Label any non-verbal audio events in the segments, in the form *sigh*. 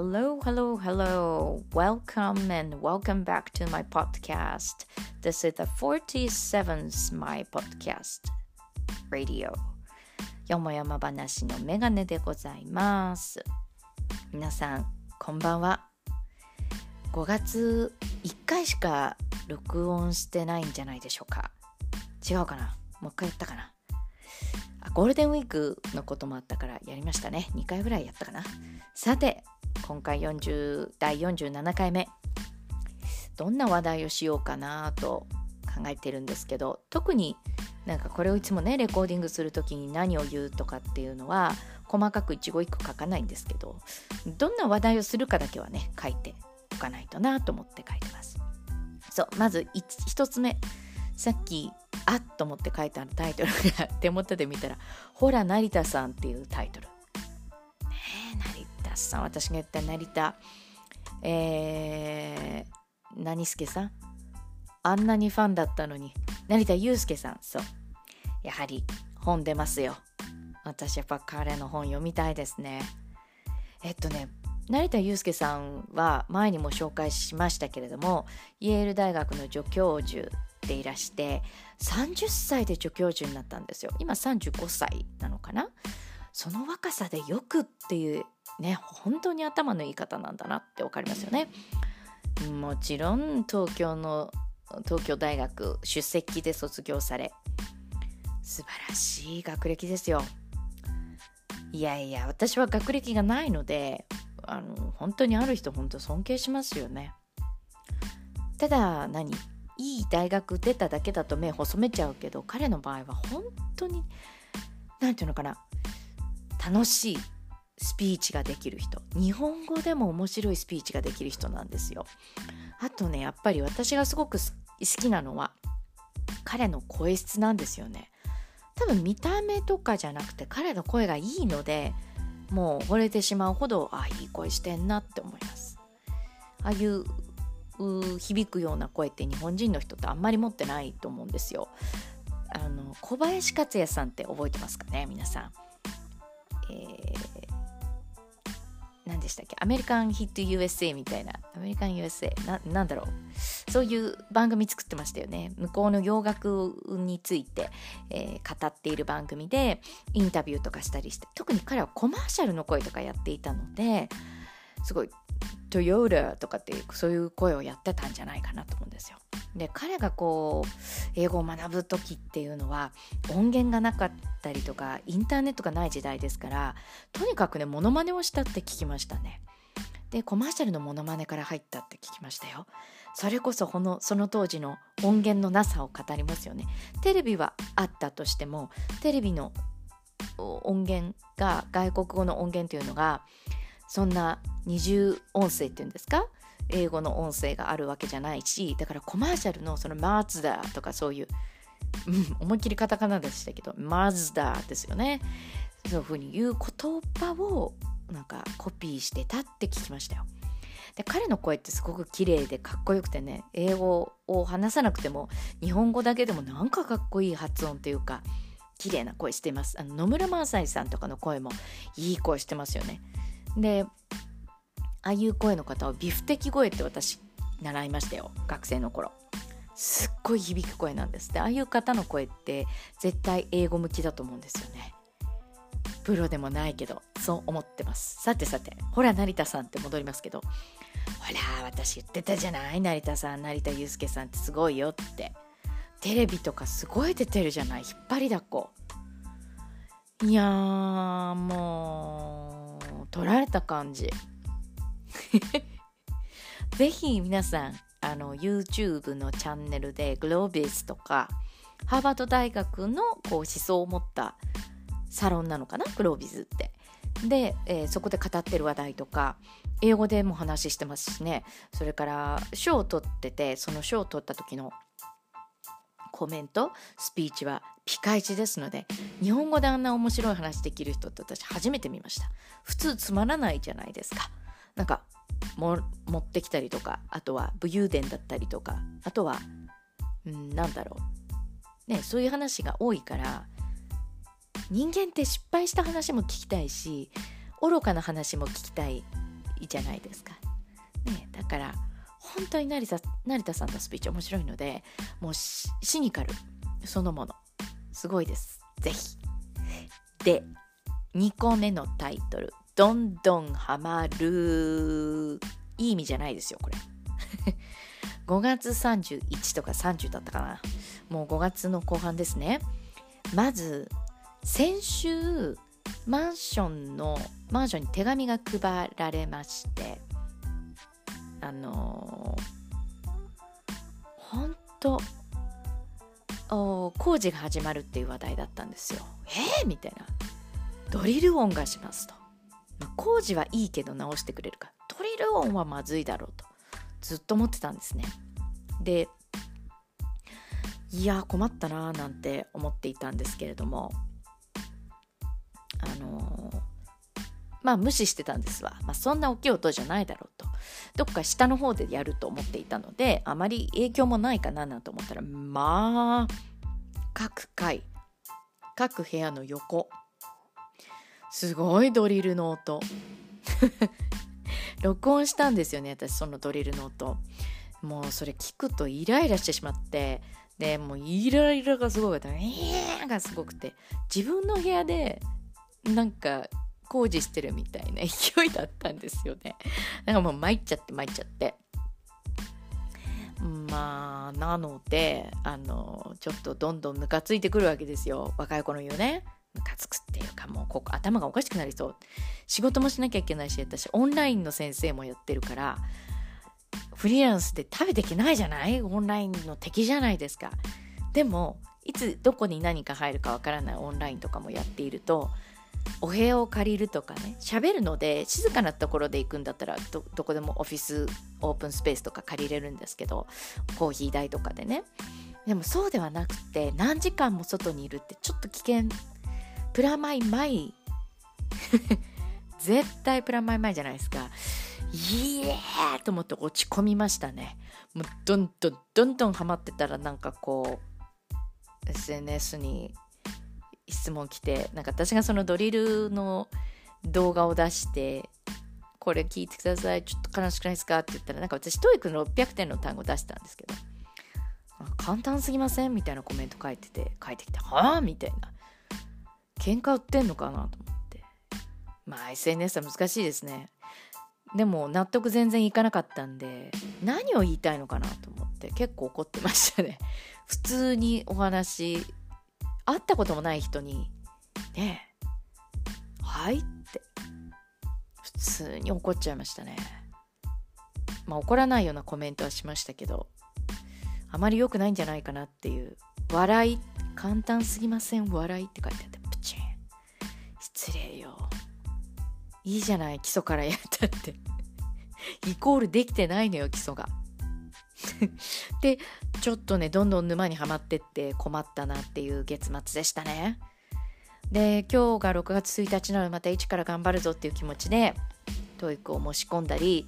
Hello, hello, hello. Welcome and welcome back to my podcast. This is the 47th my podcast radio. よもやま話のメガネでございます。皆さん、こんばんは。5月1回しか録音してないんじゃないでしょうか。違うかなもう一回やったかなゴールデンウィークのこともあったからやりましたね。2回ぐらいやったかな。さて、今回40第47回目。どんな話題をしようかなと考えてるんですけど、特になんかこれをいつもね、レコーディングする時に何を言うとかっていうのは、細かく一語一句書かないんですけど、どんな話題をするかだけはね、書いておかないとなと思って書いてます。そう、まず一つ目。さっきあっと思って書いたタイトルが手元で見たら「ほら成田さん」っていうタイトル。さん私が言った成田。えー、何助さん？あんなにファンだったのに。成田悠介さん。そう。やはり本出ますよ。私やっぱ彼の本読みたいですね。えっとね成田悠介さんは前にも紹介しましたけれどもイェール大学の助教授でいらして30歳で助教授になったんですよ。今35歳なのかな？その若さでよくっていうね本当に頭のいい方なんだなって分かりますよね。もちろん東京の東京大学出席で卒業され素晴らしい学歴ですよ。いやいや私は学歴がないのであの本当にある人本当尊敬しますよね。ただ何いい大学出ただけだと目細めちゃうけど彼の場合は本当に何て言うのかな楽しいスピーチができる人日本語でも面白いスピーチができる人なんですよあとねやっぱり私がすごく好きなのは彼の声質なんですよね多分見た目とかじゃなくて彼の声がいいのでもう惚れてしまうほどあいい声してんなって思いますああいう響くような声って日本人の人ってあんまり持ってないと思うんですよ。あの小林克也さんって覚えてますかね皆さん。えー、でしたっけ？アメリカンヒット USA みたいな。アメリカン USA ななんだろう。そういう番組作ってましたよね。向こうの洋楽について、えー、語っている番組でインタビューとかしたりして。特に彼はコマーシャルの声とかやっていたのですごいトヨタとかっていうそういう声をやってたんじゃないかなと思うんですよ。で彼がこう英語を学ぶ時っていうのは音源がなかったりとかインターネットがない時代ですからとにかくねモノマネをしたって聞きましたね。でコマーシャルのモノマネから入ったって聞きましたよ。それこそこのその当時の音源のなさを語りますよね。テレビはあったとしてもテレビの音源が外国語の音源というのがそんな二重音声っていうんですか？英語の音声があるわけじゃないしだからコマーシャルのそのマツダとかそういう、うん、思いっきりカタカナでしたけどマズダですよね。そういうふうに言う言葉をなんかコピーしてたって聞きましたよ。で彼の声ってすごく綺麗でかっこよくてね英語を話さなくても日本語だけでもなんかかっこいい発音っていうか綺麗な声してます。あの野村萬斎さんとかの声もいい声してますよね。でああいう声の方はビフテキ声って私習いましたよ学生の頃。すっごい響く声なんです。でああいう方の声って絶対英語向きだと思うんですよね。プロでもないけどそう思ってます。さてさてほら成田さんって戻りますけどほら私言ってたじゃない？成田さん成田悠介さんってすごいよって。テレビとかすごい出てるじゃない？引っ張りだこ。いやもう取られた感じ。*laughs* ぜひ皆さんあの YouTube のチャンネルでグロービスとかハーバード大学のこう思想を持ったサロンなのかな？グロービズって。で、えー、そこで語ってる話題とか英語でも話してますしね。それから賞を取っててその賞を取った時のコメントスピーチはピカイチですので日本語であんな面白い話できる人って私初めて見ました。普通つまらないじゃないですか。なんか持ってきたりとかあとは武勇伝だったりとかあとは、うん、なんだろう。ねそういう話が多いから人間って失敗した話も聞きたいし愚かな話も聞きたいじゃないですか。ね、だから本当に成田成田さんのスピーチ面白いのでもうシニカル。そのもの。すごいです。ぜひ。で2個目のタイトル「どんどんハマる」いい意味じゃないですよこれ。*laughs* 5月31とか30だったかな。もう5月の後半ですね。まず先週マンションのマンションに手紙が配られまして。あのー、本当工事が始まるっていう話題だったんですよ。えー、みたいな。ドリル音がしますと。まあ、工事はいいけど直してくれるか。ドリル音はまずいだろうと。ずっと思ってたんですね。で、いや困ったなーなんて思っていたんですけれども、あのー、まあ無視してたんですわ。まあ、そんな大きい音じゃないだろうと。どっか下の方でやると思っていたのであまり影響もないかななんて思ったらまあ各階各部屋の横。すごいドリルの音。*laughs* 録音したんですよね私そのドリルの音。もうそれ聞くとイライラしてしまって。でもうイライラがすごかった。えーがすごくて。自分の部屋でなんか工事してるみたいな *laughs* 勢いだったんですよね。だかもう参っちゃって参っちゃって。まあなのであのちょっとどんどんムカついてくるわけですよ。若い子の言うね。ムカつくっていうかもうここ頭がおかしくなりそう。仕事もしなきゃいけないし私オンラインの先生もやってるからフリーランスで食べていけないじゃない？オンラインの敵じゃないですか。でもいつどこに何か入るかわからないオンラインとかもやっているとお部屋を借りるとかね喋るので静かなところで行くんだったらどこでもオフィスオープンスペースとか借りれるんですけどコーヒー代とかでね。でもそうではなくて何時間も外にいるってちょっと危険。プラマイマイ。*laughs* 絶対プラマイマイじゃないですか。イエーと思って落ち込みましたね。もうどんどんどんどんハマってたらなんかこう SNS に質問来てなんか私がそのドリルの動画を出してこれ聞いてくださいちょっと悲しくないですかって言ったらなんか私 TOEIC の600点の単語出したんですけど簡単すぎませんみたいなコメント書いてて書いてきてはあみたいな。喧嘩売ってんのかなと思って。まあ SNS は難しいですね。でも納得全然いかなかったんで何を言いたいのかなと思って結構怒ってましたね。普通にお話会ったこともない人に「ねえはい?」って普通に怒っちゃいましたね。まあ怒らないようなコメントはしましたけどあまり良くないんじゃないかなっていう笑い簡単すぎません笑いって書いてあってプチン失礼よいいじゃない基礎からやったってイコールできてないのよ基礎が *laughs* でちょっとねどんどん沼にはまってって困ったなっていう月末でしたね。で今日が6月1日なのでまた一から頑張るぞっていう気持ちで TOEIC を申し込んだり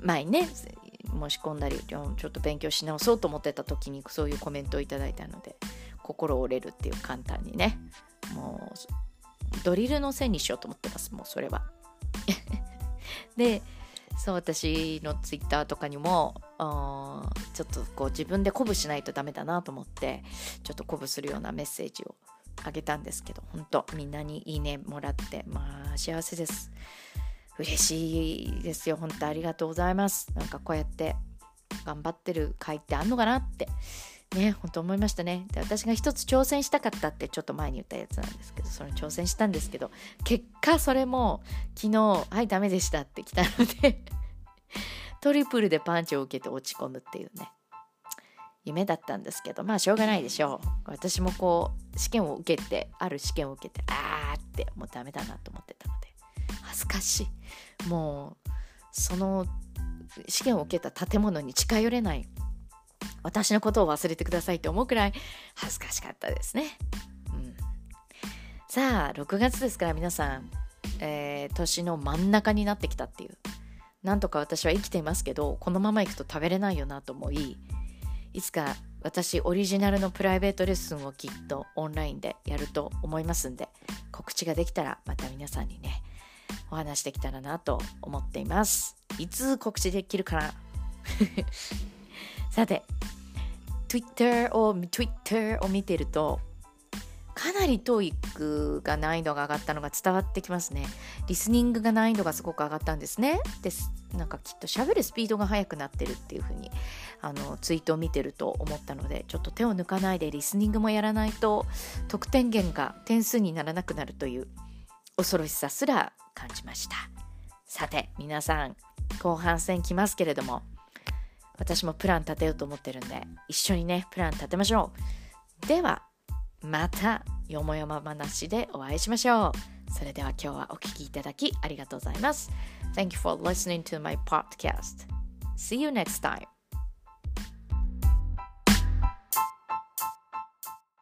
前にね申し込んだりちょっと勉強し直そうと思ってた時にそういうコメントをいただいたので心折れるっていう簡単にねもうドリルの線にしようと思ってますもうそれは。*laughs* でそう私のツイッターとかにもちょっとこう自分で鼓舞しないとダメだなと思ってちょっと鼓舞するようなメッセージをあげたんですけど本当みんなにいいねもらってまあ幸せです。嬉しいですよ。本当ありがとうございます。なんかこうやって頑張ってる回ってあんのかなってね本当思いましたね。で私が一つ挑戦したかったってちょっと前に言ったやつなんですけどそれ挑戦したんですけど結果それも昨日はいダメでしたって来たのでトリプルでパンチを受けて落ち込むっていうね。夢だったんですけどまあしょうがないでしょう。私もこう試験を受けてある試験を受けてあーってもうダメだなと思ってたので恥ずかしい。もうその試験を受けた建物に近寄れない。私のことを忘れてくださいって思うくらい恥ずかしかったですね。うん、さあ6月ですから皆さん、えー、年の真ん中になってきたっていう。なんとか私は生きていますけどこのまま行くと食べれないよなと思いいつか私オリジナルのプライベートレッスンをきっとオンラインでやると思いますんで告知ができたらまた皆さんにねお話できたらなと思っています。いつ告知できるかな？*laughs* さて、Twitter を Twitter を見てるとかなり TOEIC が難易度が上がったのが伝わってきますね。リスニングが難易度がすごく上がったんですね。です。なんかきっと喋るスピードが速くなってるっていう風にあにツイートを見てると思ったのでちょっと手を抜かないでリスニングもやらないと得点源が点数にならなくなるという恐ろしさすら感じました。さて皆さん後半戦来ますけれども私もプラン立てようと思ってるんで一緒にねプラン立てましょう。ではまたよもやま話でお会いしましょう。それでは今日はお聞きいただきありがとうございます。Thank you for listening to my podcast. See you next time.